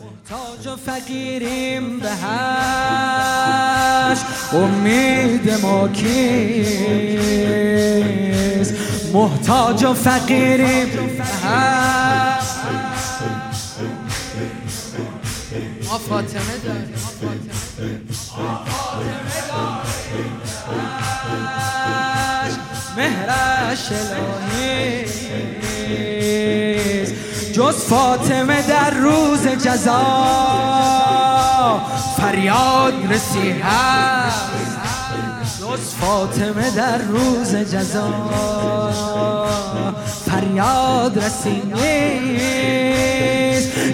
محتاج و فقیریم به هش امید ما کیست؟ محتاج و فقیریم به هش ما فاطمه داریم. مهرش الهی. جز فاطمه در روز جزا. فریاد رسی هست جز فاطمه در روز جزا. فریاد رسی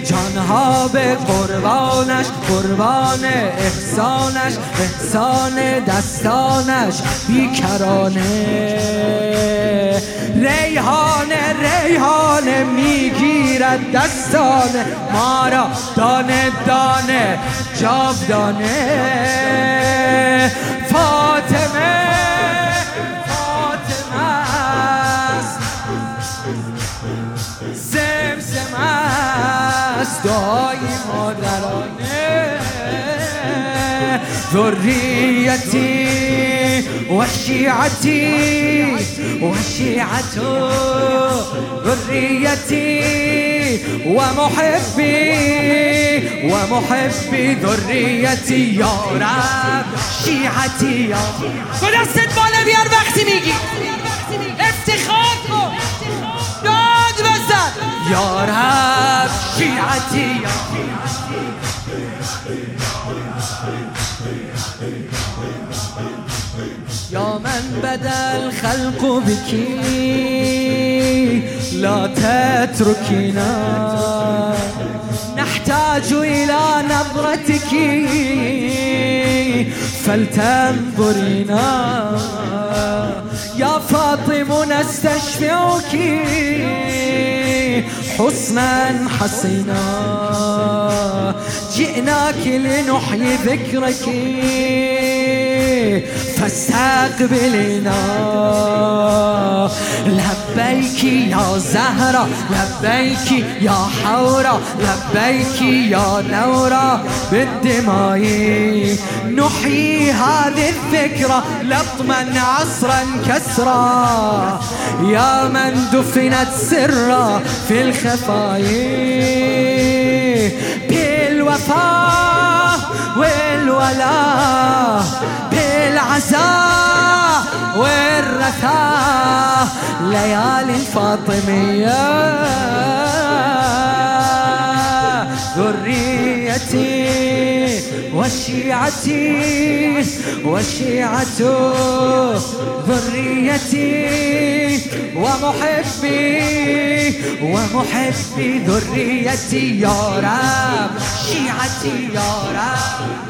جانها به قربانش قربان احسانش احسان دستانش بیکرانه. ریحانه ریحانه می‌گیرد دستان ما را دانه دانه جاودانه. فاطمه فاطمه است. زمزم است دعای مادرانه. ذریتی و شیعتی و شیعت ذریتی و محبی و محبی ذریتی یا رب. یا تو دستت بالا بیار وقتی میگی افتخار کن داد بزن. یا رب شیعتی یا يا من بدأ الخلق بك لا تتركنا. نحتاج إلى نظرتك فلتنظرنا يا فاطم نستشفعك. حسنا حسنا جئناك لنحيي ذكرك. فاستقبلنا لبيك يا زهرة لبيك يا حورة لبيك يا نورة بالدماء. نحيي هذه الذكرى لطما عصرا كسرا. يا من دفنت سرا في الخفايا. بالوفاء والولاء بالعزاء والرثاء ليالي الفاطمية ذريتي وشيعتي وشيعة ذريتي ومحبي ومحبي ذريتي. يا رب شيعتي يا رب.